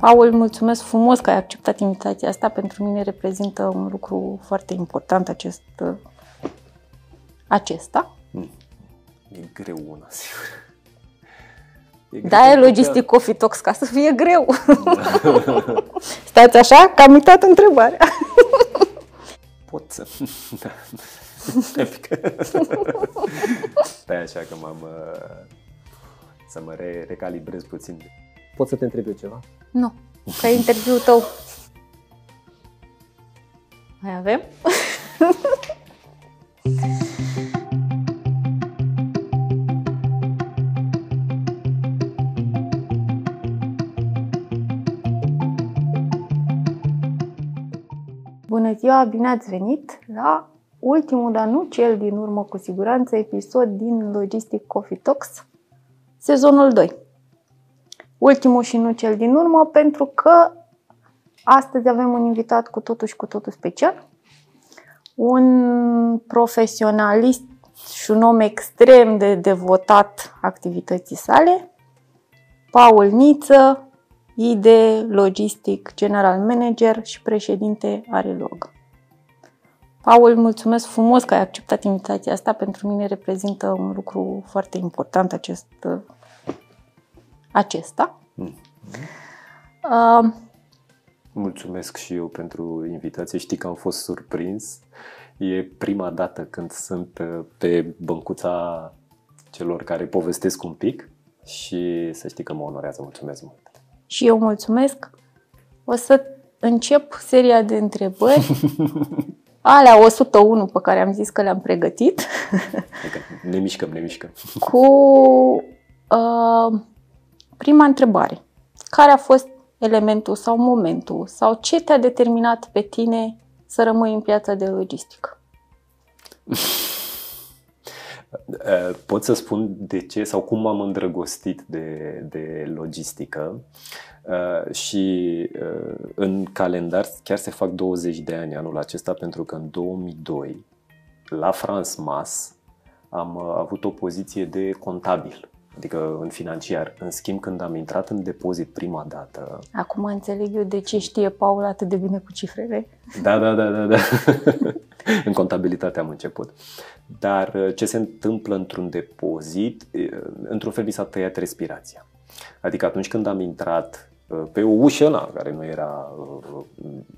Paul, mulțumesc frumos că ai acceptat invitația asta. Pentru mine reprezintă un lucru foarte important acest, acesta. Mm. E greu una, sigur. E greu da, e logistic Coffee Talks ca să fie greu. Da. Stați așa, că am uitat întrebarea. Pot să... Epic. Stai așa că m-am... Uh, să mă re- recalibrez puțin. Pot să te întreb eu ceva? Nu, ca interviul tău. Mai avem? Bună ziua, bine ați venit la ultimul, dar nu cel din urmă cu siguranță, episod din Logistic Coffee Talks, sezonul 2 ultimul și nu cel din urmă, pentru că astăzi avem un invitat cu totul și cu totul special, un profesionalist și un om extrem de devotat activității sale, Paul Niță, ID Logistic General Manager și președinte Arelog. Paul, mulțumesc frumos că ai acceptat invitația asta. Pentru mine reprezintă un lucru foarte important acest acesta. Mm-hmm. Uh, Mulțumesc și eu pentru invitație. Știi că am fost surprins. E prima dată când sunt uh, pe băncuța celor care povestesc un pic și să știi că mă onorează. Mulțumesc mult! Și eu mulțumesc. O să încep seria de întrebări. Alea 101 pe care am zis că le-am pregătit. Ne mișcăm, ne mișcăm. Cu uh, Prima întrebare. Care a fost elementul sau momentul sau ce te-a determinat pe tine să rămâi în piața de logistică? Pot să spun de ce sau cum m-am îndrăgostit de, de logistică uh, și uh, în calendar chiar se fac 20 de ani anul acesta pentru că în 2002 la France Mas am uh, avut o poziție de contabil adică în financiar. În schimb, când am intrat în depozit prima dată... Acum înțeleg eu de ce știe Paul atât de bine cu cifrele. Da, da, da, da, da. în contabilitate am început. Dar uh, ce se întâmplă într-un depozit, uh, într-un fel mi s-a tăiat respirația. Adică atunci când am intrat uh, pe o ușă na, care nu era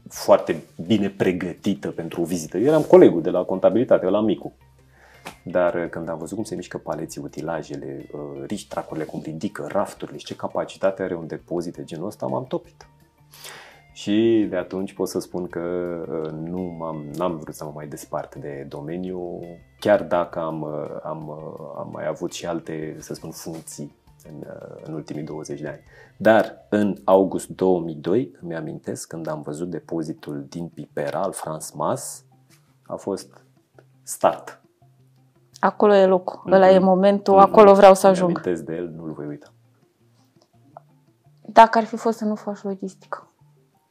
foarte bine pregătită pentru o vizită. Eu eram colegul de la contabilitate, la micu. Dar uh, când am văzut cum se mișcă paleții, utilajele, uh, riștracurile, cum ridică rafturile și ce capacitate are un depozit de genul ăsta, m-am topit. Și de atunci pot să spun că uh, nu m-am, n-am vrut să mă mai despart de domeniu, chiar dacă am, am, am mai avut și alte, să spun, funcții în, în ultimii 20 de ani. Dar în august 2002, îmi amintesc, când am văzut depozitul din Pipera al France Mas, a fost start. Acolo e locul, mm-hmm. ăla e momentul, mm-hmm. acolo vreau să ajung. Îmi de el, nu-l voi uita. Dacă ar fi fost să nu faci logistică,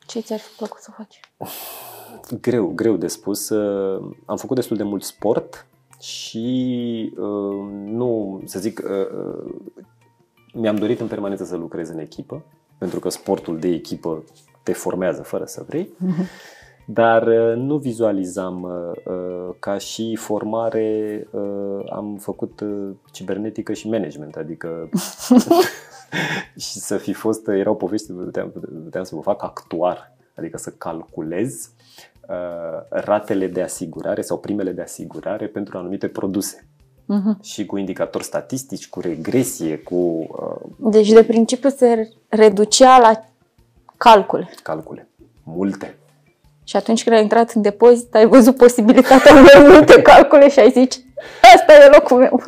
ce ți-ar fi plăcut să faci? Greu, greu de spus. Uh, am făcut destul de mult sport și uh, nu, să zic, uh, mi-am dorit în permanență să lucrez în echipă, pentru că sportul de echipă te formează fără să vrei. Mm-hmm dar uh, nu vizualizam uh, uh, ca și formare am făcut cibernetică și management, adică și să fi fost, erau povești, puteam, puteam să vă fac actuar, adică să calculez ratele de asigurare sau primele de asigurare pentru anumite produse. Uh-huh. Și cu indicatori statistici, cu regresie, cu. Deci, de principiu, se reducea la calcule. Calcule. Multe. Și atunci când ai intrat în depozit, ai văzut posibilitatea unei multe calcule și ai zis, asta e locul meu.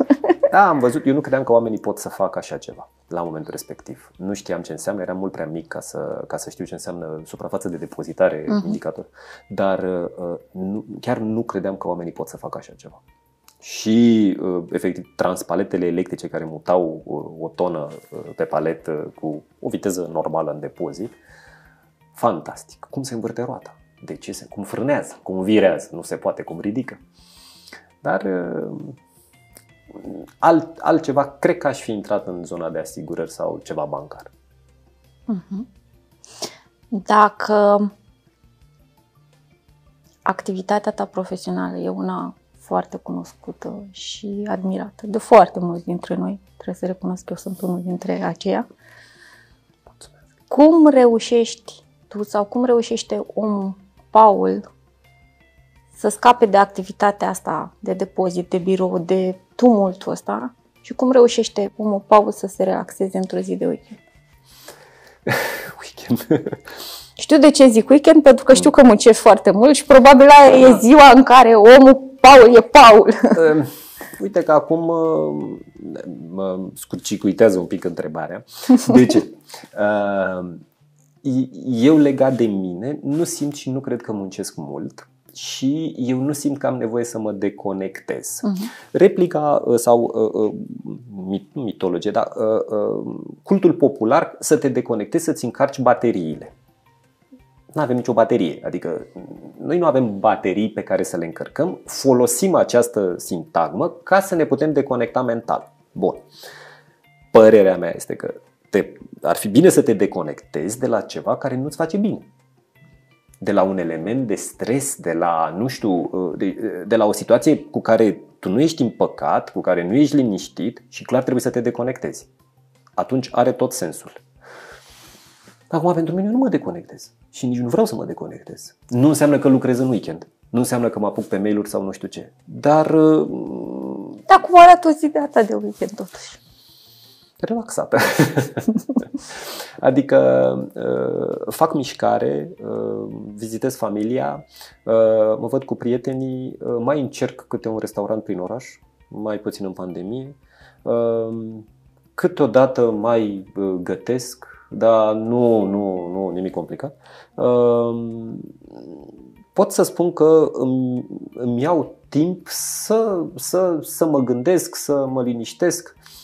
Da, am văzut, eu nu credeam că oamenii pot să facă așa ceva la momentul respectiv. Nu știam ce înseamnă, eram mult prea mic ca să, ca să știu ce înseamnă suprafață de depozitare, uh-huh. indicator. Dar uh, nu, chiar nu credeam că oamenii pot să facă așa ceva. Și, uh, efectiv, transpaletele electrice care mutau uh, o tonă uh, pe paletă cu o viteză normală în depozit, fantastic. Cum se învârte roata? De ce se, cum frânează, cum virează, nu se poate, cum ridică. Dar uh, alt, altceva, cred că aș fi intrat în zona de asigurări sau ceva bancar. Uh-huh. Dacă activitatea ta profesională e una foarte cunoscută și admirată de foarte mulți dintre noi, trebuie să recunosc că eu sunt unul dintre aceia, cum reușești tu sau cum reușește omul Paul să scape de activitatea asta de depozit, de birou, de tumultul ăsta și cum reușește omul Paul să se relaxeze într-o zi de weekend? weekend. Știu de ce zic weekend, pentru că știu că muncești foarte mult și probabil aia e ziua în care omul Paul e Paul. Uite că acum mă scurcicuitează un pic întrebarea. De ce? Eu legat de mine nu simt și nu cred că muncesc mult și eu nu simt că am nevoie să mă deconectez. Uh-huh. Replica uh, sau uh, uh, mitologie, dar uh, uh, cultul popular să te deconectezi, să-ți încarci bateriile. Nu avem nicio baterie, adică noi nu avem baterii pe care să le încărcăm, folosim această sintagmă ca să ne putem deconecta mental. Bun. Părerea mea este că te, ar fi bine să te deconectezi de la ceva care nu-ți face bine de la un element de stres, de la, nu știu, de, de la o situație cu care tu nu ești împăcat, cu care nu ești liniștit și clar trebuie să te deconectezi. Atunci are tot sensul. Acum, pentru mine, nu mă deconectez și nici nu vreau să mă deconectez. Nu înseamnă că lucrez în weekend. Nu înseamnă că mă apuc pe mail-uri sau nu știu ce. Dar... Dar cum arată o zi de de weekend totuși? Relaxată. adică uh, fac mișcare, uh, vizitez familia, uh, mă văd cu prietenii, mai încerc câte un restaurant prin oraș, mai puțin în pandemie. Câteodată mai gătesc, dar nu, nu, nu nimic complicat. Pot să spun că îmi, îmi iau timp să, să, să mă gândesc, să mă liniștesc Uh,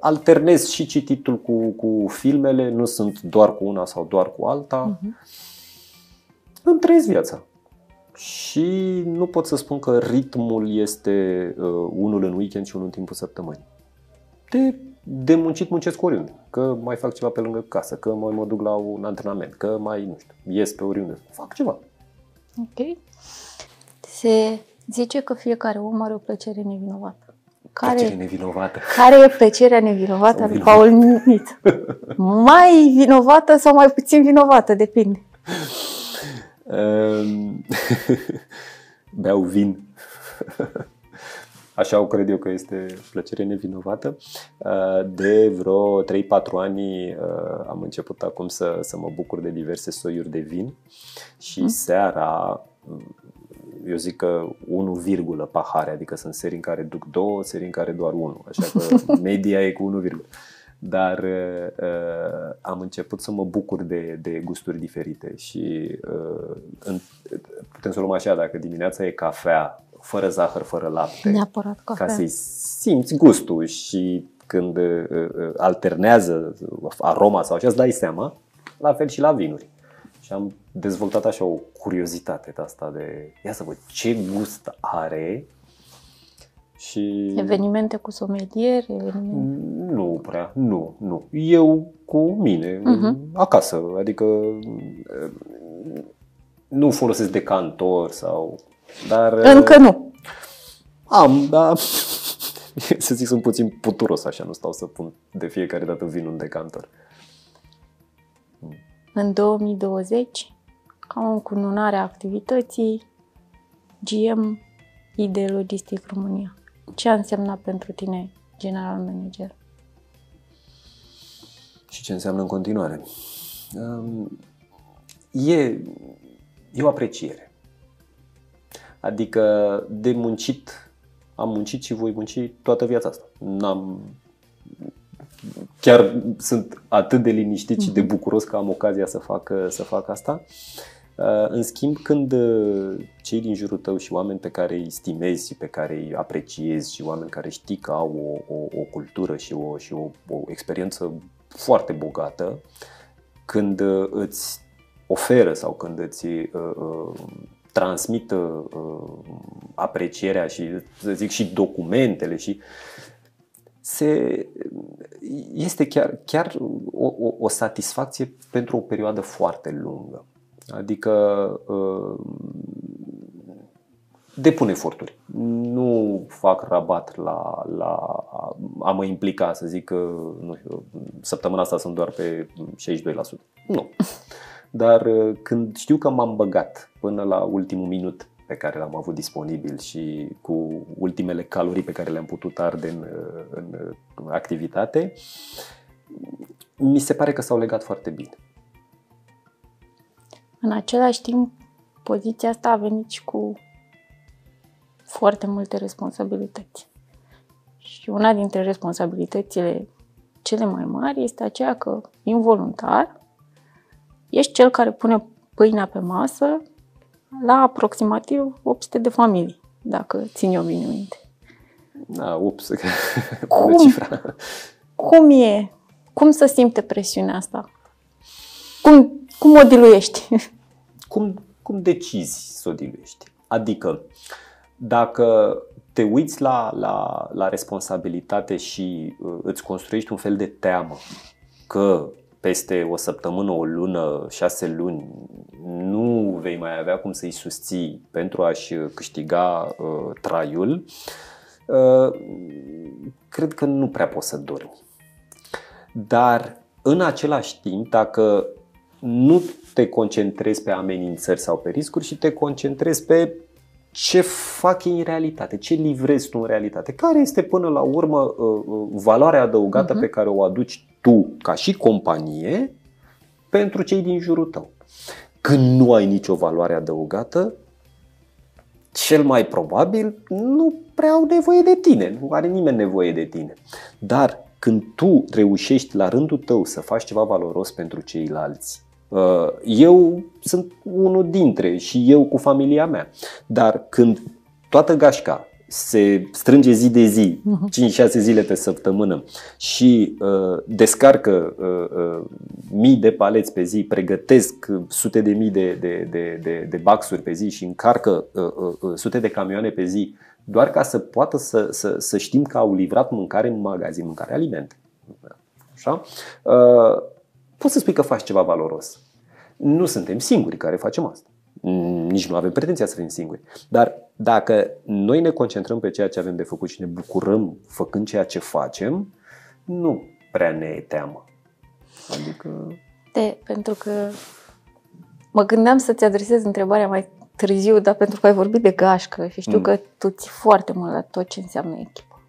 alternez și cititul cu, cu filmele, nu sunt doar cu una sau doar cu alta. Uh-huh. Îmi trăiesc viața. Și nu pot să spun că ritmul este uh, unul în weekend și unul în timpul săptămânii. De, de muncit muncesc oriunde. Că mai fac ceva pe lângă casă, că mai mă duc la un antrenament, că mai, nu știu, ies pe oriunde. Fac ceva. Ok. Se zice că fiecare om are o plăcere nevinovată. Care, plăcere nevinovată. Care e plăcerea nevinovată a lui Paul Niță? mai vinovată sau mai puțin vinovată, depinde. Um, beau vin. Așa o cred eu că este plăcere nevinovată. Uh, de vreo 3-4 ani uh, am început acum să, să mă bucur de diverse soiuri de vin și hmm. seara eu zic că 1, pahare, adică sunt serii în care duc 2, serii în care doar 1, așa că media e cu 1, dar uh, am început să mă bucur de, de gusturi diferite și uh, în, putem să luăm așa, dacă dimineața e cafea, fără zahăr, fără lapte, Neapărat cafea. ca să-i simți gustul și când uh, uh alternează aroma sau așa, îți dai seama, la fel și la vinuri. Și am dezvoltat așa o curiozitate de asta de ia să văd ce gust are și... Evenimente cu somelier? Evenimente... Nu prea, nu, nu. Eu cu mine, uh-huh. acasă, adică nu folosesc decantor sau... Dar... Încă nu. Am, dar să zic, sunt puțin puturos așa, nu stau să pun de fiecare dată vin un decantor în 2020, ca o încununare a activității, GM ID Logistic România. Ce a însemnat pentru tine general manager? Și ce înseamnă în continuare? E, e o apreciere. Adică de muncit, am muncit și voi munci toată viața asta. N-am chiar sunt atât de liniștit și de mhm. bucuros că am ocazia să fac, să fac asta. Uh, în schimb, când uh, cei din jurul tău și oameni pe care îi stimezi și pe care îi apreciezi și oameni care știi că au o, o, o cultură și, o, și o, o experiență foarte bogată, când uh, îți oferă sau când îți uh, uh, transmit uh, aprecierea și, să zic, și documentele și se, este chiar, chiar o, o, o satisfacție pentru o perioadă foarte lungă. Adică uh, depun eforturi. Nu fac rabat la, la a mă implica, să zic că nu știu, săptămâna asta sunt doar pe 62%. Nu. Dar uh, când știu că m-am băgat până la ultimul minut pe care l-am avut disponibil și cu ultimele calorii pe care le-am putut arde în, în, în activitate, mi se pare că s-au legat foarte bine. În același timp, poziția asta a venit și cu foarte multe responsabilități. Și una dintre responsabilitățile cele mai mari este aceea că, involuntar, ești cel care pune pâinea pe masă la aproximativ 800 de familii, dacă țin eu bine minte. Da, ups, cum, cifra. cum e? Cum să simte presiunea asta? Cum, cum o diluiești? Cum, cum decizi să o diluiești? Adică, dacă te uiți la, la, la responsabilitate și uh, îți construiești un fel de teamă că peste o săptămână, o lună, șase luni, nu vei mai avea cum să-i susții pentru a-și câștiga uh, traiul, uh, cred că nu prea poți să dormi. Dar în același timp, dacă nu te concentrezi pe amenințări sau pe riscuri și te concentrezi pe ce fac ei în realitate, ce livrezi tu în realitate, care este până la urmă uh, uh, valoarea adăugată uh-huh. pe care o aduci tu ca și companie pentru cei din jurul tău. Când nu ai nicio valoare adăugată, cel mai probabil nu prea au nevoie de tine, nu are nimeni nevoie de tine. Dar când tu reușești la rândul tău să faci ceva valoros pentru ceilalți, uh, eu sunt unul dintre și eu cu familia mea. Dar când toată gașca se strânge zi de zi, 5-6 zile pe săptămână și uh, descarcă uh, uh, mii de paleți pe zi, pregătesc sute de mii de, de, de, de, de baxuri pe zi și încarcă uh, uh, uh, sute de camioane pe zi, doar ca să poată să, să, să știm că au livrat mâncare în magazin, mâncare alimente. Așa? Uh, poți să spui că faci ceva valoros. Nu suntem singuri care facem asta. Nici nu avem pretenția să fim singuri. Dar dacă noi ne concentrăm pe ceea ce avem de făcut și ne bucurăm făcând ceea ce facem, nu prea ne e teamă. Adică... De, pentru că mă gândeam să-ți adresez întrebarea mai târziu, dar pentru că ai vorbit de gașcă și știu mm. că tu ții foarte mult la tot ce înseamnă echipă.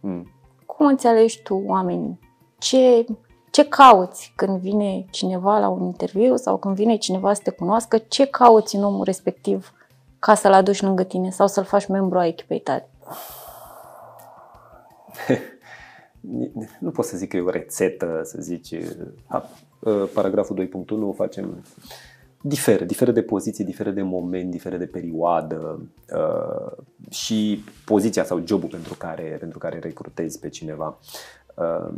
Mm. Cum înțelegi tu oamenii? Ce ce cauți când vine cineva la un interviu sau când vine cineva să te cunoască, ce cauți în omul respectiv ca să-l aduci lângă tine sau să-l faci membru a echipei tale? nu pot să zic că e o rețetă, să zici, ha, ă, paragraful 2.1 facem diferă, diferă de poziție, diferă de moment, diferă de perioadă uh, și poziția sau jobul pentru care, pentru care recrutezi pe cineva. Uh,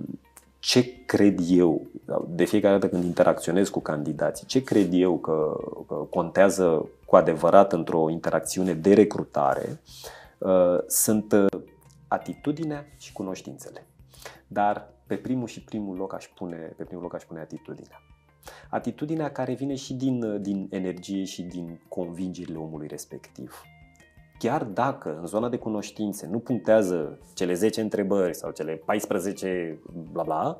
ce cred eu, de fiecare dată când interacționez cu candidații, ce cred eu că, că contează cu adevărat într-o interacțiune de recrutare, uh, sunt uh, atitudinea și cunoștințele. Dar pe primul și primul loc aș pune, pe primul loc aș pune atitudinea. Atitudinea care vine și din, din energie și din convingerile omului respectiv chiar dacă în zona de cunoștințe nu punctează cele 10 întrebări sau cele 14 bla bla,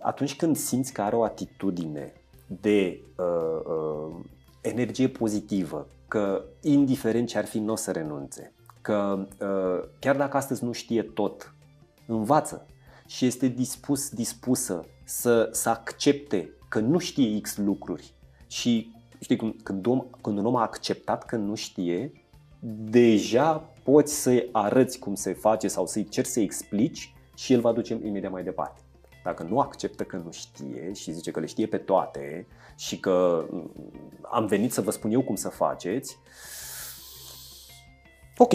atunci când simți că are o atitudine de uh, uh, energie pozitivă, că indiferent ce ar fi, nu o să renunțe, că uh, chiar dacă astăzi nu știe tot, învață și este dispus, dispusă să, să accepte că nu știe X lucruri și știi, când, când, om, când un om a acceptat că nu știe, deja poți să-i arăți cum se face sau să-i ceri să explici și el va duce imediat mai departe. Dacă nu acceptă că nu știe și zice că le știe pe toate și că mm, am venit să vă spun eu cum să faceți, ok.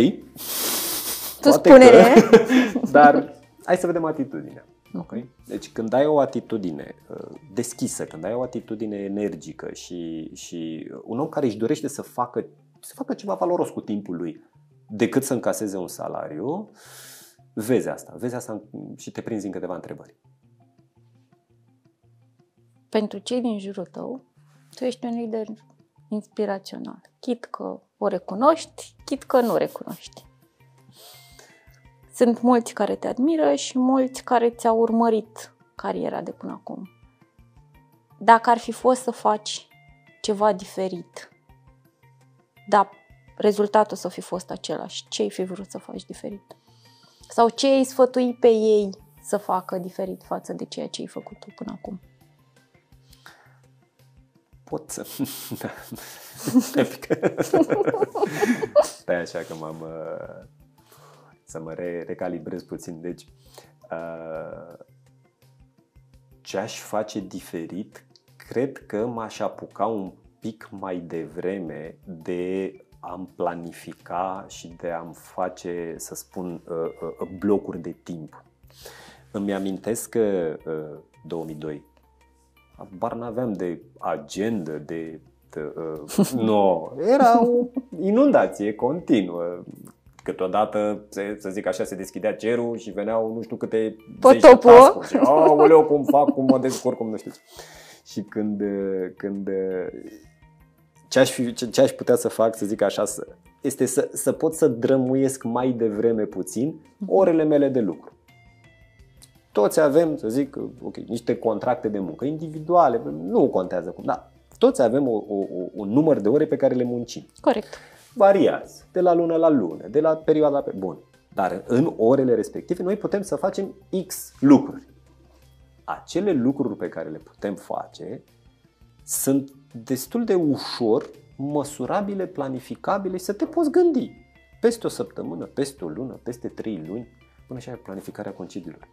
Tu spune că, Dar hai să vedem atitudinea. Okay? Deci când ai o atitudine uh, deschisă, când ai o atitudine energică și, și un om care își dorește să facă să facă ceva valoros cu timpul lui, decât să încaseze un salariu, vezi asta, vezi asta și te prinzi în câteva întrebări. Pentru cei din jurul tău, tu ești un lider inspirațional. Chit că o recunoști, chit că nu o recunoști. Sunt mulți care te admiră și mulți care ți-au urmărit cariera de până acum. Dacă ar fi fost să faci ceva diferit, dar rezultatul să fi fost același, ce ai fi vrut să faci diferit? Sau ce ai sfătui pe ei să facă diferit față de ceea ce ai făcut tu până acum? Pot să... Epic. Stai așa că m-am... Uh, să mă re- recalibrez puțin. Deci, uh, ce aș face diferit? Cred că m-aș apuca un pic mai devreme de am planifica și de a-mi face, să spun, uh, uh, blocuri de timp. Îmi amintesc că 2002, bar n-aveam de agenda, de uh, no, era o inundație continuă. Câteodată, se, să zic așa, se deschidea cerul și veneau nu știu câte Potopul. zeci de Aoleu, cum fac, cum mă descurc, cum nu știu. Și când, când ce aș, fi, ce, ce aș putea să fac, să zic așa, să, este să, să pot să drămuiesc mai devreme puțin orele mele de lucru. Toți avem, să zic, ok, niște contracte de muncă individuale, nu contează cum, dar toți avem o, o, un număr de ore pe care le muncim. Corect. Variază, de la lună la lună, de la perioada pe... Bun. Dar în orele respective noi putem să facem X lucruri. Acele lucruri pe care le putem face sunt destul de ușor măsurabile, planificabile și să te poți gândi. Peste o săptămână, peste o lună, peste trei luni, până și planificarea concediilor.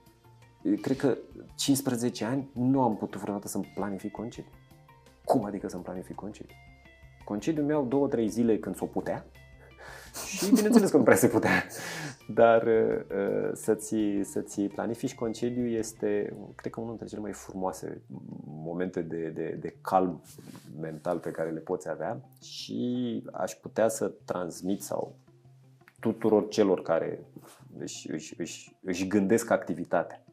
Cred că 15 ani nu am putut vreodată să-mi planific concediu. Cum adică să-mi planific concediu? Concediul meu două, trei zile când s-o putea și bineînțeles că nu prea se putea. Dar uh, să-ți, să-ți planifici concediu este, cred că unul dintre cele mai frumoase momente de, de, de calm mental pe care le poți avea și aș putea să transmit sau tuturor celor care își, își, își, își gândesc activitatea.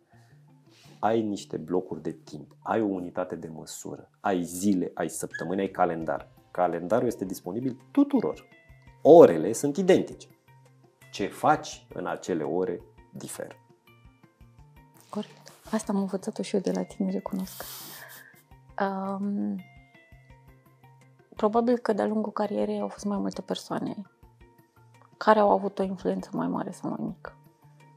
Ai niște blocuri de timp, ai o unitate de măsură, ai zile, ai săptămâni, ai calendar. Calendarul este disponibil tuturor. Orele sunt identice. Ce faci în acele ore diferă. Corect. Asta am învățat-o și eu de la tine, recunosc. Um, probabil că de-a lungul carierei au fost mai multe persoane care au avut o influență mai mare sau mai mică.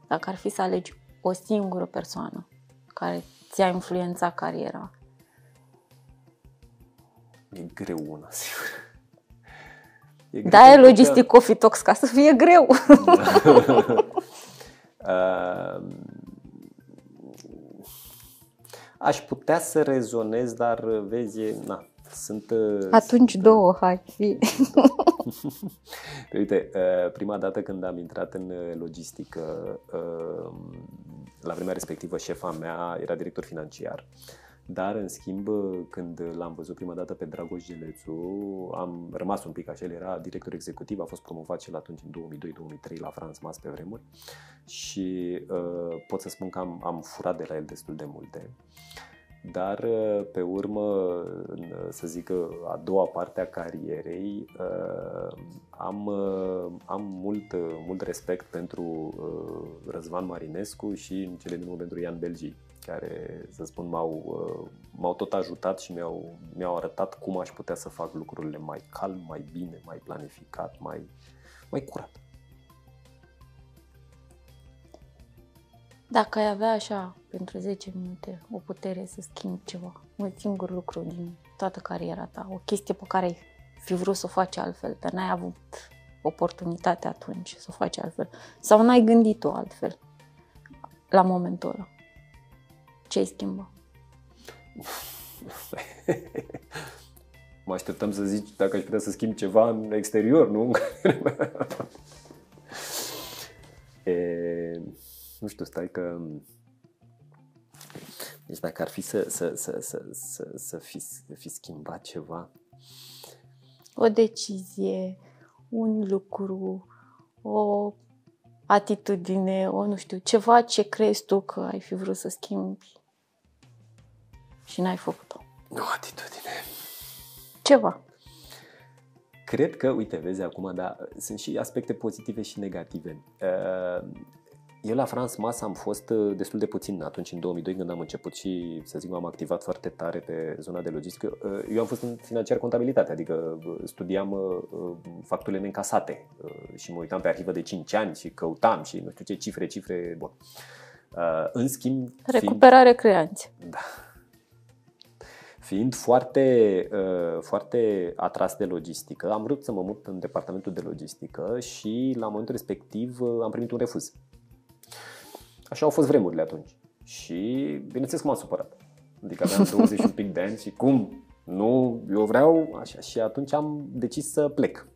Dacă ar fi să alegi o singură persoană care ți-a influențat cariera. E greu una, sigur. E greu da, e logistic că... Coffee Talks ca să fie greu. uh, aș putea să rezonez, dar vezi, na, sunt... Uh, Atunci sunt, două, hai, fi. Uite, uh, prima dată când am intrat în uh, logistică, la vremea respectivă șefa mea era director financiar. Dar, în schimb, când l-am văzut prima dată pe Dragoș Gelețu, am rămas un pic așa, el era director executiv, a fost promovat și el atunci în 2002-2003 la France Mas pe vremuri și uh, pot să spun că am, am furat de la el destul de multe. Dar, uh, pe urmă, să zic a doua parte a carierei, uh, am, uh, am mult, mult respect pentru Răzvan Marinescu și în cele din urmă pentru Ian Belgii care, să spun, m-au, uh, m-au tot ajutat și mi-au, mi-au arătat cum aș putea să fac lucrurile mai calm, mai bine, mai planificat, mai, mai curat. Dacă ai avea așa, pentru 10 minute, o putere să schimbi ceva, un singur lucru din toată cariera ta, o chestie pe care ai fi vrut să o faci altfel, dar n-ai avut oportunitatea atunci să o faci altfel, sau n-ai gândit-o altfel la momentul ăla. Ce-ai schimba? mă așteptam să zici dacă aș putea să schimb ceva în exterior, nu? e, nu știu, stai că... Deci dacă ar fi să, să, să, să, să, să, fi, să fi schimbat ceva... O decizie, un lucru, o atitudine, o nu știu, ceva ce crezi tu că ai fi vrut să schimbi și n-ai făcut-o? O atitudine. Ceva. Cred că, uite, vezi acum, dar sunt și aspecte pozitive și negative. Uh, eu la France Mas am fost uh, destul de puțin atunci, în 2002, când am început și, să zic, m-am activat foarte tare pe zona de logistică. Uh, eu am fost în financiar contabilitate, adică studiam facturile încasate și mă uitam pe arhivă de 5 ani și căutam și nu știu ce cifre, cifre, bun. În schimb... Recuperare fiind... creanți. Da, Fiind foarte, uh, foarte atras de logistică, am vrut să mă mut în departamentul de logistică și la momentul respectiv uh, am primit un refuz. Așa au fost vremurile atunci. Și bineînțeles că m-am supărat. Adică aveam 20 un pic de ani și cum? Nu, eu vreau așa. Și atunci am decis să plec.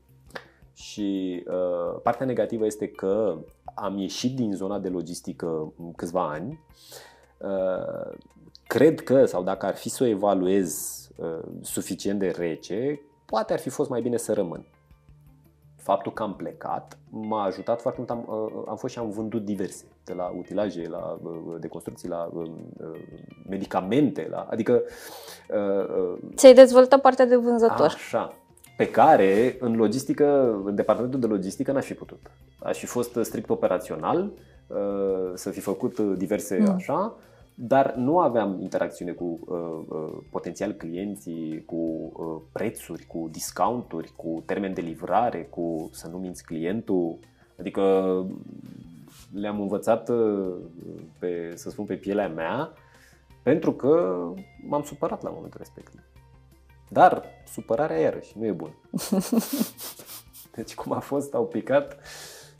Și uh, partea negativă este că am ieșit din zona de logistică câțiva ani. Uh, cred că, sau dacă ar fi să o evaluez uh, suficient de rece, poate ar fi fost mai bine să rămân. Faptul că am plecat m-a ajutat foarte mult, am, uh, am fost și am vândut diverse, de la utilaje, la uh, de construcții, la uh, uh medicamente, la, adică... Uh, uh, Ți-ai dezvoltat partea de vânzător. Așa, pe care în logistică, în departamentul de logistică n-aș fi putut. Aș fi fost strict operațional, să fi făcut diverse mm. așa, dar nu aveam interacțiune cu uh, uh, potențial clienții, cu uh, prețuri, cu discounturi, cu termen de livrare, cu să nu minți clientul. Adică le-am învățat uh, pe, să spun, pe pielea mea pentru că m-am supărat la momentul respectiv. Dar supărarea iarăși nu e bună. Deci cum a fost, au picat,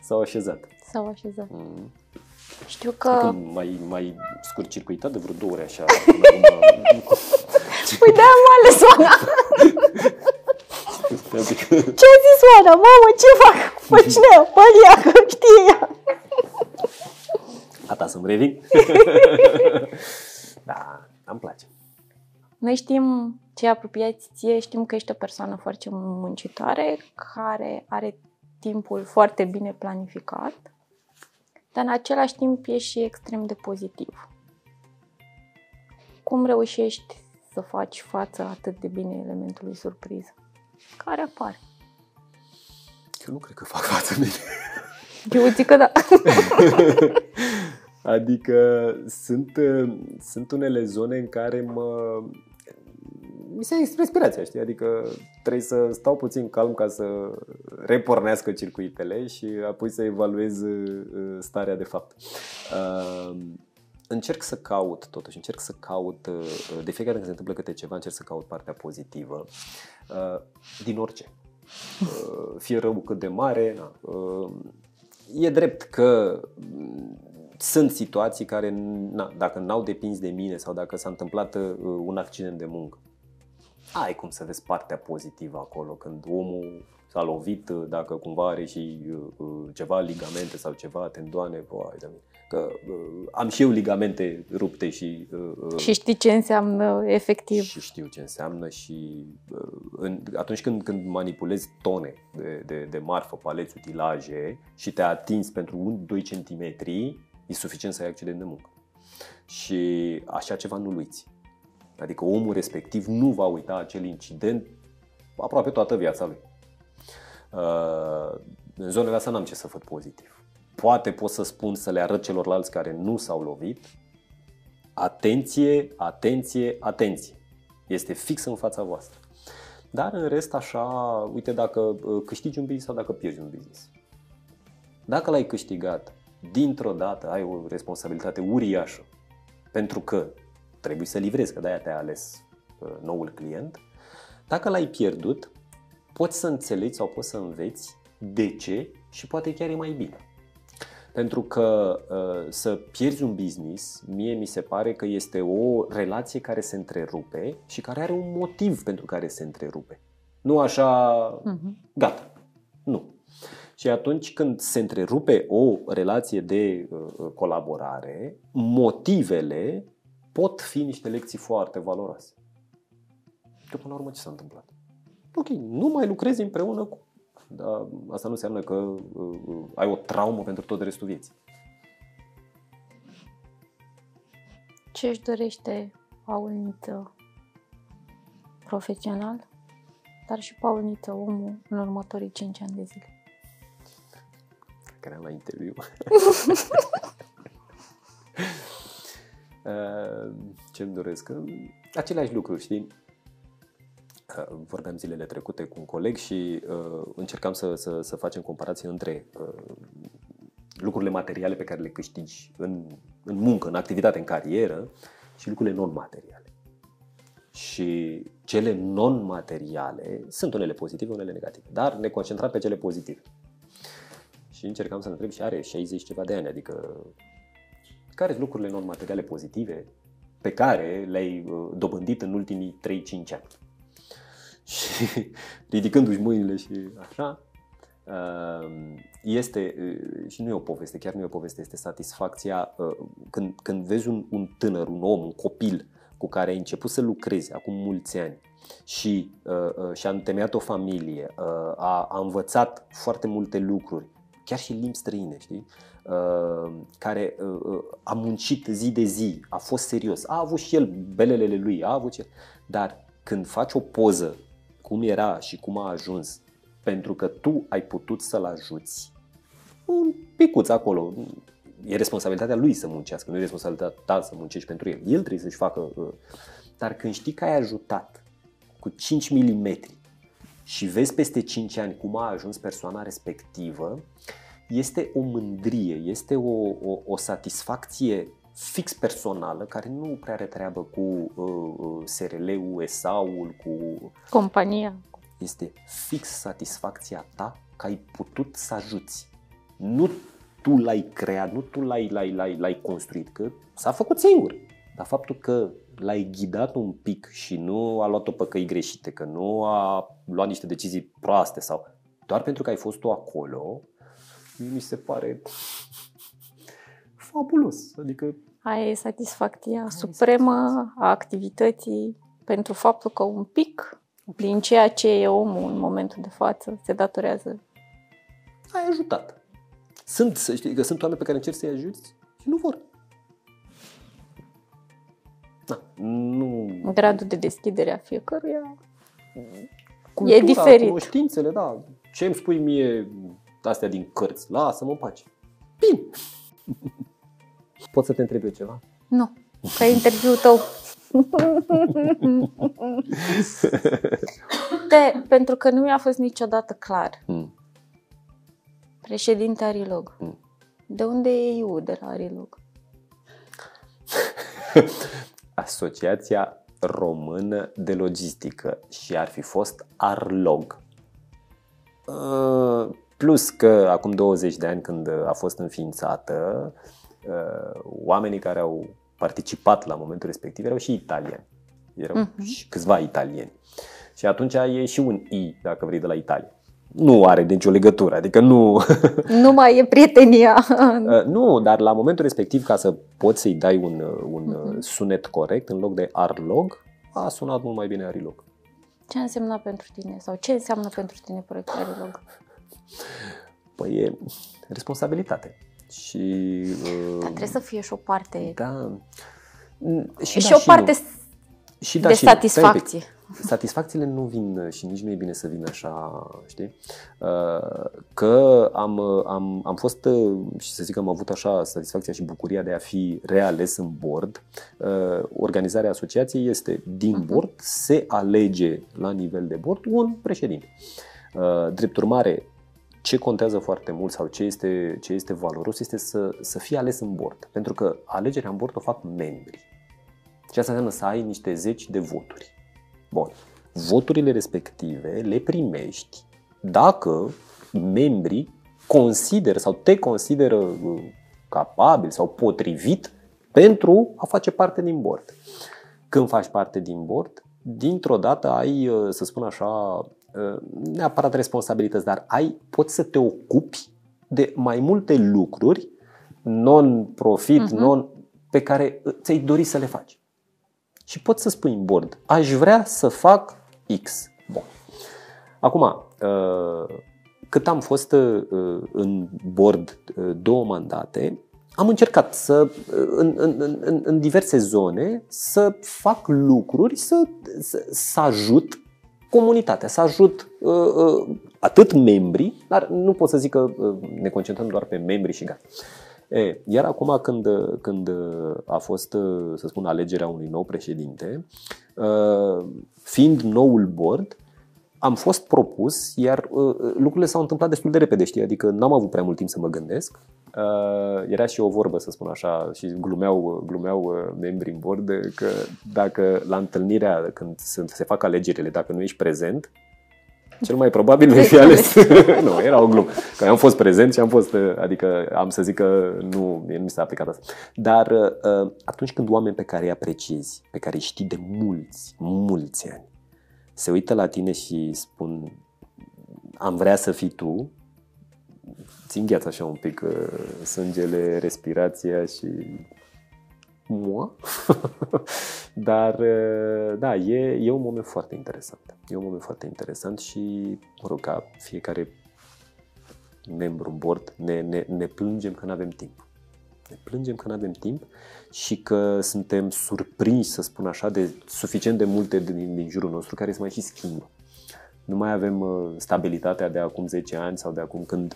s-au așezat. S-au așezat. Mm. Știu că... mai, mai scurt-circuitat de vreo două ore așa. păi de am ales Oana. ce a zis Oana? Mamă, ce fac? Păi cine? Pălia, că știe ea. Ata să-mi revin. da, îmi place. Noi știm, cei apropiați ție, știm că ești o persoană foarte muncitoare, care are timpul foarte bine planificat dar în același timp e și extrem de pozitiv. Cum reușești să faci față atât de bine elementului surpriză care apare? Eu nu cred că fac față bine. Eu zic că da. adică sunt, sunt unele zone în care mă, mi se respirația, știi? Adică trebuie să stau puțin calm ca să repornească circuitele și apoi să evaluez uh, starea de fapt. Uh, încerc să caut, totuși, încerc să caut, uh, de fiecare dată când se întâmplă câte ceva, încerc să caut partea pozitivă din orice. Fie rău cât de mare, na. E drept că sunt situații care, na, dacă n-au depins de mine sau dacă s-a întâmplat un accident de muncă, ai cum să vezi partea pozitivă acolo, când omul s-a lovit, dacă cumva are și uh, uh ceva ligamente sau ceva tendoane, vai de mine. Că uh, am și eu ligamente rupte și... Uh, uh, și știi ce înseamnă efectiv. Și știu ce înseamnă și uh, în, atunci când, când manipulezi tone de, de, de marfă, paleți, utilaje și te atingi pentru 1-2 cm, e suficient să ai accident de muncă. Și așa ceva nu-l uiți. Adică omul respectiv nu va uita acel incident aproape toată viața lui. Uh, în zonele astea n-am ce să văd pozitiv. Poate pot să spun să le arăt celorlalți care nu s-au lovit. Atenție, atenție, atenție. Este fix în fața voastră. Dar în rest așa, uite dacă uh, câștigi un business sau dacă pierzi un business. Dacă l-ai câștigat, dintr-o dată ai o responsabilitate uriașă. Pentru că trebuie să livrezi, că de-aia te-ai ales uh, noul client. Dacă l-ai pierdut, poți să înțelegi sau poți să înveți de ce și poate chiar e mai bine. Pentru că uh, să pierzi un business, mie mi se pare că este o relație care se întrerupe și care are un motiv pentru care se întrerupe. Nu așa, uh-huh. gata. Nu. Și atunci când se întrerupe o relație de uh, colaborare, motivele pot fi niște lecții foarte valoroase. Că până la urmă ce s-a întâmplat? Ok, nu mai lucrezi împreună cu dar asta nu înseamnă că uh, uh, ai o traumă pentru tot restul vieții. Ce își dorește Paul Niță profesional, dar și Paul Niță, omul, în următorii 5 ani de zile? Care am la interviu. Ce-mi doresc? Aceleași lucruri, știi? Uh, vorbeam zilele trecute cu un coleg și uh, încercam să, să, să facem comparație între uh, lucrurile materiale pe care le câștigi în, în muncă, în activitate, în carieră și lucrurile non-materiale. Și cele non-materiale sunt unele pozitive, unele negative, dar ne concentrăm pe cele pozitive. Și încercam să ne întreb și are 60 ceva de ani, adică care sunt lucrurile non-materiale pozitive pe care le-ai uh, dobândit în ultimii 3-5 ani. Și ridicându-și mâinile și așa, uh, este, uh, și nu e o poveste, chiar nu e o poveste, este satisfacția când, când vezi un, un tânăr, un om, un copil cu care ai început să lucrezi acum mulți ani și uh, și-a întemeiat o familie, uh, a, a învățat foarte multe lucruri, chiar și limbi străine, știi? Uh, care uh, uh, a muncit zi de zi, a fost serios, a avut și el belelele lui, a avut ce... Dar când faci o poză cum era și cum a ajuns, pentru că tu ai putut să-l ajuți, un picuț acolo, e responsabilitatea lui să muncească, nu e responsabilitatea ta să muncești pentru el. El trebuie să-și facă... Dar când știi că ai ajutat cu 5 mm și vezi peste 5 ani cum a ajuns persoana respectivă, este o mândrie, este o, o, o satisfacție fix personală, care nu prea are treabă cu uh, uh SRL-ul, ESA-ul, cu... Compania. Este fix satisfacția ta că ai putut să ajuți. Nu tu l-ai creat, nu tu l-ai, l-ai, l-ai, l-ai construit, că s-a făcut singur. Dar faptul că l-ai ghidat un pic și nu a luat-o pe căi greșite, că nu a luat niște decizii proaste sau doar pentru că ai fost tu acolo, mi se pare fabulos. Adică Aia e satisfacția supremă a activității pentru faptul că un pic din ceea ce e omul în momentul de față se datorează. Ai ajutat. Sunt, să știi, că sunt oameni pe care încerci să-i ajuți și nu vor. Da, nu... Gradul de deschidere a fiecăruia Cultura, e diferit. Cunoștințele, da. Ce îmi spui mie astea din cărți. Lasă-mă în pace. Bine. Pot să te întreb eu ceva? Nu, ca interviul tău. de, pentru că nu mi-a fost niciodată clar. Mm. Președinte Arilog. Mm. De unde e eu de la Arilog? Asociația Română de Logistică și ar fi fost Arlog. Uh, Plus că acum 20 de ani când a fost înființată, uh, oamenii care au participat la momentul respectiv erau și italieni. Erau uh-huh. și câțiva italieni. Și atunci e și un I, dacă vrei, de la Italia. Nu are nicio legătură, adică nu... Nu mai e prietenia. Uh, nu, dar la momentul respectiv, ca să poți să-i dai un, un uh-huh. sunet corect, în loc de Arlog, a sunat mult mai bine Arilog. Ce a însemnat pentru tine sau ce înseamnă pentru tine proiectul Arilog? Păi e responsabilitate. Și, uh, Dar trebuie să fie și o parte. Da. Și, și da, o și parte nu. și da, de și satisfacție. Nu. Satisfacțiile nu vin și nici nu e bine să vină așa, știi? Uh, că am, am, am fost și să zic că am avut așa satisfacția și bucuria de a fi reales în board. Uh, organizarea asociației este din uh-huh. board, se alege la nivel de board un președinte. Uh, drept urmare, ce contează foarte mult sau ce este, ce este valoros este să, să fii ales în bord. Pentru că alegerea în bord o fac membri. Și asta înseamnă să ai niște zeci de voturi. Bun. Voturile respective le primești dacă membrii consideră sau te consideră uh, capabil sau potrivit pentru a face parte din bord. Când faci parte din bord, dintr-o dată ai, uh, să spun așa, Uh, neapărat responsabilități, dar ai, poți să te ocupi de mai multe lucruri non-profit, uh-huh. non, pe care ți-ai dori să le faci. Și poți să spui în bord, aș vrea să fac X. Bun. Acum, uh, cât am fost uh, în board uh, două mandate, am încercat să, în, în, în, în diverse zone, să fac lucruri, să, să, să ajut comunitatea, să ajut uh, uh, atât membrii, dar nu pot să zic că uh, ne concentrăm doar pe membrii și gata. E, iar acum când, când a fost, să spun, alegerea unui nou președinte, uh, fiind noul board, am fost propus, iar uh, lucrurile s-au întâmplat destul de repede, știi? Adică n-am avut prea mult timp să mă gândesc. Uh, era și o vorbă, să spun așa, și glumeau, glumeau uh, membrii în bord că dacă la întâlnirea, când se fac alegerile, dacă nu ești prezent, cel mai probabil vei fi ales. nu, era o glumă. Că am fost prezent și am fost, uh, adică am să zic că nu, nu mi s-a aplicat asta. Dar uh, atunci când oameni pe care îi apreciezi, pe care îi știi de mulți, mulți ani, se uită la tine și spun am vrea să fii tu, ți îngheață așa un pic uh, sângele, respirația și mua. Dar, uh, da, e, e un moment foarte interesant. E un moment foarte interesant și, mă rog, ca fiecare membru în bord, ne, ne, ne plângem că nu avem timp. Ne plângem că nu avem timp și că suntem surprinși, să spun așa, de suficient de multe din, din jurul nostru care se mai și schimbă. Nu mai avem uh, stabilitatea de acum 10 ani sau de acum când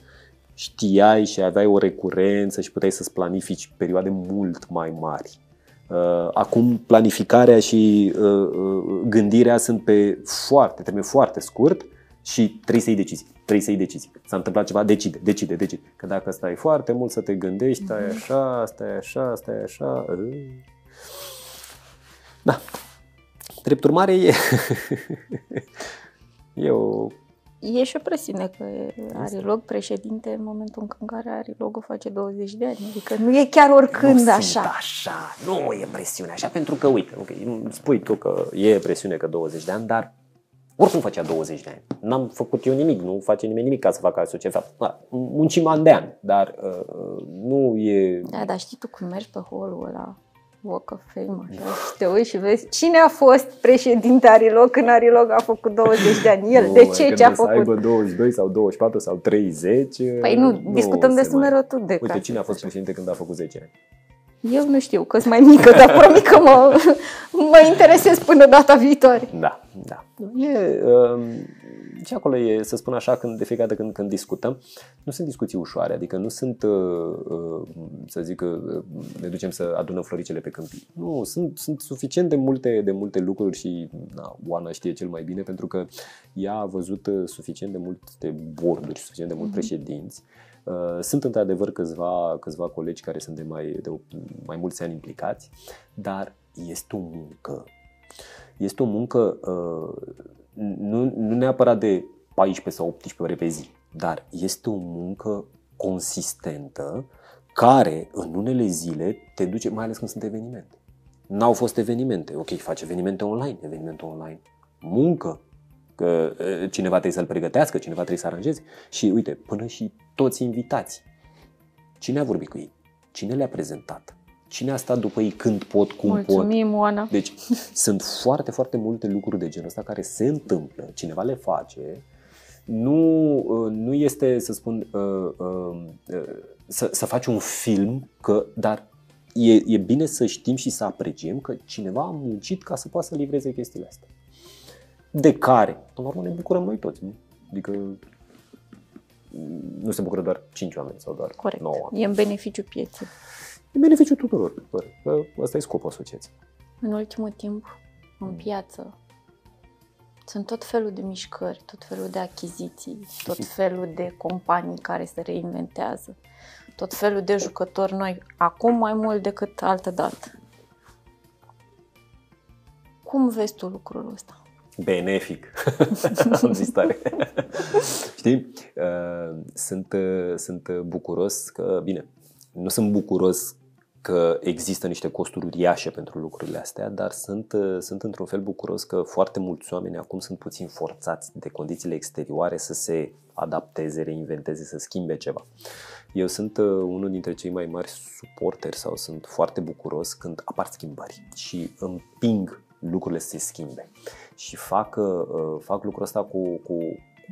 știai și aveai o recurență și puteai să-ți planifici perioade mult mai mari. Uh, acum planificarea și uh, gândirea sunt pe foarte, termen foarte scurt și trebuie să iei decizii. Trebuie să iei decizii. S-a întâmplat ceva, decide, decide, decide. Că dacă stai foarte mult să te gândești, stai mhm. așa, stai așa, stai așa. Da. Drept urmare, e, e o E și o presiune că are loc președinte în momentul în care are loc o face 20 de ani. Adică nu e chiar oricând nu așa. așa. Nu e presiune așa, pentru că, uite, okay, spui tu că e presiune că 20 de ani, dar oricum făcea 20 de ani. N-am făcut eu nimic, nu face nimeni nimic ca să facă asociația. Da, muncim ani de ani, dar uh, uh, nu e... Da, dar știi tu cum mergi pe holul ăla Walk of Fame, așa, și te uiți și vezi cine a fost președinte Arilog când Arilog a făcut 20 de ani. El, nu, de ce? Ce a făcut? Să aibă 22 sau 24 sau 30. Păi nu, nu discutăm despre mereu tu de Uite, cine a fost președinte când a făcut 10 ani? Eu nu știu, că sunt mai mică, dar promit că mă, mă interesez până data viitoare. Da, da. E, um, și acolo e, să spun așa, când, de fiecare dată când, când discutăm, nu sunt discuții ușoare, adică nu sunt, uh, uh, să zic, uh, ne ducem să adunăm floricele pe câmpii. Nu, sunt, sunt suficient de multe, de multe lucruri și na, Oana știe cel mai bine pentru că ea a văzut suficient de multe borduri, suficient de mult mm-hmm. președinți Uh, sunt într-adevăr câțiva, câțiva colegi care sunt de mai, de mai mulți ani implicați, dar este o muncă. Este o muncă uh, nu, nu neapărat de 14 sau 18 ore pe zi, dar este o muncă consistentă care în unele zile te duce, mai ales când sunt evenimente. N-au fost evenimente, ok, faci evenimente online, evenimente online, muncă, că cineva trebuie să-l pregătească, cineva trebuie să aranjeze. Și uite, până și toți invitați. Cine a vorbit cu ei? Cine le-a prezentat? Cine a stat după ei când pot, cum Mulțumim, pot? Oana. Deci sunt foarte, foarte multe lucruri de genul ăsta care se întâmplă, cineva le face, nu, nu este, să spun, să, să faci un film, că, dar e, e bine să știm și să apreciem că cineva a muncit ca să poată să livreze chestiile astea de care, până la urmă, ne bucurăm noi toți. Nu? Adică nu se bucură doar 5 oameni sau doar Corect. 9 oameni. E în beneficiu pieței. E în beneficiu tuturor. Că ăsta e scopul asociației. În ultimul timp, în piață, sunt tot felul de mișcări, tot felul de achiziții, tot felul de companii care se reinventează, tot felul de jucători noi, acum mai mult decât altă dată. Cum vezi tu lucrul ăsta? benefic. Am zis tare. Știi? Uh, sunt, uh, sunt bucuros că, bine, nu sunt bucuros că există niște costuri uriașe pentru lucrurile astea, dar sunt, uh, sunt într-un fel bucuros că foarte mulți oameni acum sunt puțin forțați de condițiile exterioare să se adapteze, reinventeze, să schimbe ceva. Eu sunt unul dintre cei mai mari suporteri sau sunt foarte bucuros când apar schimbări și împing lucrurile să se schimbe și fac, uh, fac lucrul ăsta cu, cu,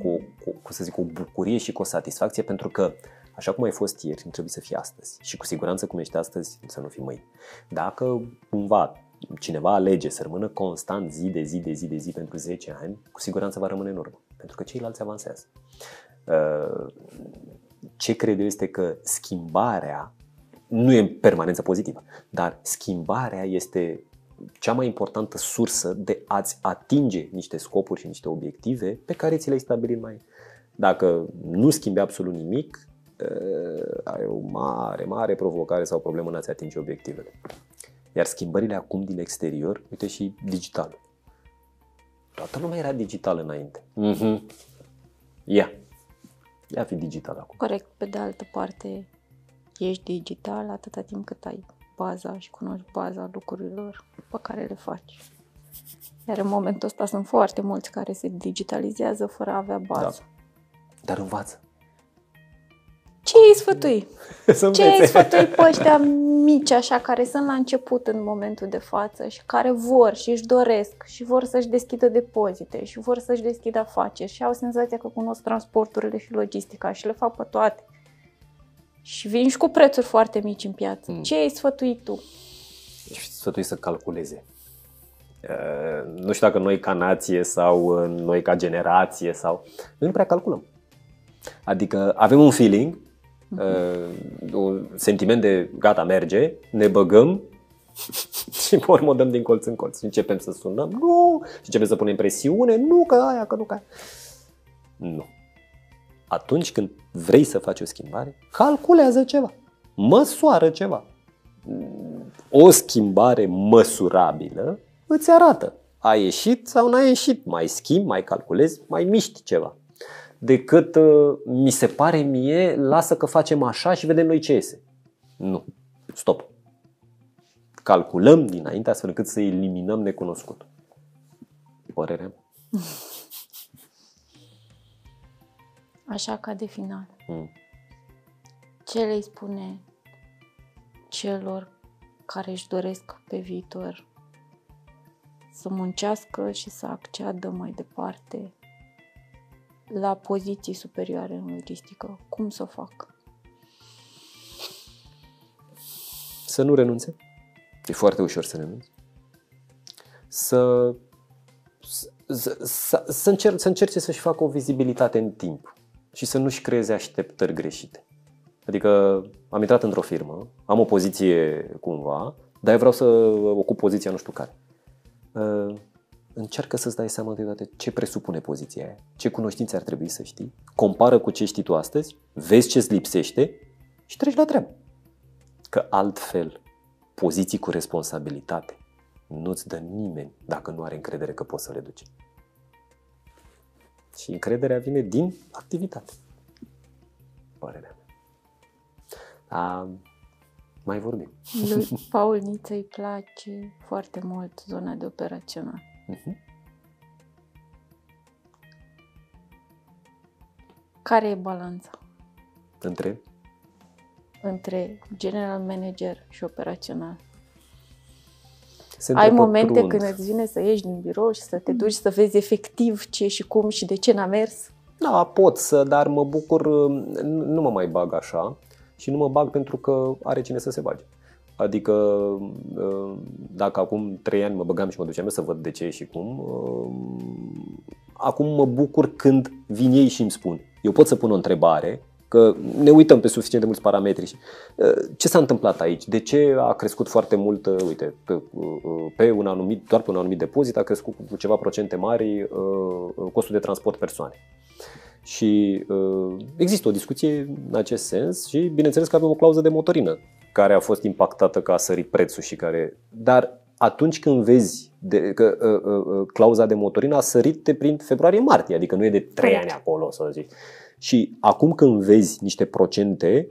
cu, cu, cu, să zic, o bucurie și cu o satisfacție pentru că așa cum ai fost ieri, nu trebuie să fii astăzi. Și cu siguranță cum ești astăzi, să nu fii mâine. Dacă cumva cineva alege să rămână constant zi de zi de zi de zi pentru 10 ani, cu siguranță va rămâne în urmă. Pentru că ceilalți avansează. Uh, ce cred eu este că schimbarea nu e permanență pozitivă, dar schimbarea este cea mai importantă sursă de a-ți atinge niște scopuri și niște obiective pe care ți le-ai stabilit mai. Dacă nu schimbi absolut nimic, uh, ai o mare, mare provocare sau problemă în a-ți atinge obiectivele. Iar schimbările acum din exterior, uite și digital. Toată lumea era digital înainte. Mm-hmm. Ia. Ia fi digital acum. Corect. Pe de altă parte, ești digital atâta timp cât ai baza și cunoști baza lucrurilor pe care le faci. Iar în momentul ăsta sunt foarte mulți care se digitalizează fără a avea bază. Da. Dar învață. Ce îi sfătui? Ce îi sfătui pe ăștia mici așa care sunt la început în momentul de față și care vor și își doresc și vor să-și deschidă depozite și vor să-și deschidă afaceri și au senzația că cunosc transporturile și logistica și le fac pe toate. Și vin și cu prețuri foarte mici în piață. Mm. Ce îi sfătui tu? Sfătui să calculeze. Uh, nu știu dacă noi ca nație sau noi ca generație sau... Noi nu prea calculăm. Adică avem un feeling, uh, un sentiment de gata, merge, ne băgăm și pe urmă o dăm din colț în colț. Începem să sunăm, nu, și începem să punem presiune, nu că aia, că nu că aia. Nu. Atunci când vrei să faci o schimbare, calculează ceva, măsoară ceva. O schimbare măsurabilă îți arată a ieșit sau n-a ieșit, mai schimbi, mai calculezi, mai miști ceva decât uh, mi se pare mie, lasă că facem așa și vedem noi ce iese. Nu. Stop. Calculăm dinainte astfel încât să eliminăm necunoscutul. Părerea Așa ca de final. Mm. Ce le spune celor care își doresc pe viitor să muncească și să acceadă mai departe la poziții superioare în logistică. Cum să o fac? Să nu renunțe. E foarte ușor să renunți. Să, să, să, să, încer, să încerce să-și facă o vizibilitate în timp și să nu-și creeze așteptări greșite. Adică am intrat într-o firmă, am o poziție cumva, dar eu vreau să ocup poziția nu știu care. Uh, încearcă să-ți dai seama de ce presupune poziția aia, ce cunoștințe ar trebui să știi, compară cu ce știi tu astăzi, vezi ce-ți lipsește și treci la treabă. Că altfel, poziții cu responsabilitate nu-ți dă nimeni dacă nu are încredere că poți să le duci. Și încrederea vine din activitate. Părerea mea. A, mai vorbim. Lui Paul Niță îi place foarte mult zona de operațional. Uh-huh. Care e balanța? Între? Între general manager și operațional. Se Ai momente când îți vine să ieși din birou și să te duci să vezi efectiv ce și cum și de ce n-a mers? Da, pot să, dar mă bucur, nu mă mai bag așa și nu mă bag pentru că are cine să se bage. Adică uh, dacă acum trei ani mă băgam și mă duceam să văd de ce și cum, uh, acum mă bucur când vin ei și îmi spun. Eu pot să pun o întrebare, că ne uităm pe suficient de mulți parametri. Și, uh, ce s-a întâmplat aici? De ce a crescut foarte mult, uite, pe, pe un anumit, doar pe un anumit depozit a crescut cu ceva procente mari costul de transport persoane? Și uh, există o discuție în acest sens și bineînțeles că avem o clauză de motorină care a fost impactată ca a sărit prețul și care... Dar atunci când vezi de, că uh, uh, uh clauza de motorină a sărit de prin februarie-martie, adică nu e de 3 ani acolo, să zic. Și acum când vezi niște procente,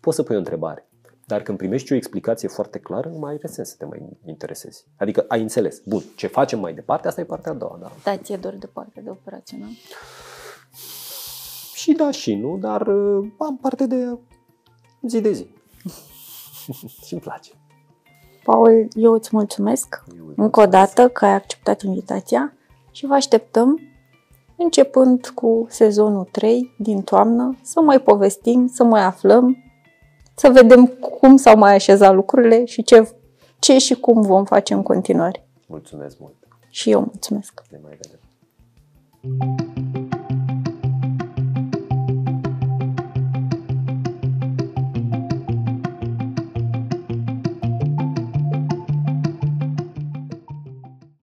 poți să pui o întrebare. Dar când primești o explicație foarte clară, nu mai are sens să te mai interesezi. Adică ai înțeles. Bun, ce facem mai departe, asta e partea a doua. Da, da ție doar de partea de operațional? Și da și nu, dar uh, am parte de zi de zi. și îmi place. Paul, eu îți mulțumesc eu încă o dată că ai acceptat invitația și vă așteptăm începând cu sezonul 3 din toamnă, să mai povestim, să mai aflăm, să vedem cum s-au mai așezat lucrurile și ce, ce și cum vom face în continuare. Mulțumesc mult! Și eu mulțumesc! Ne mai vedem!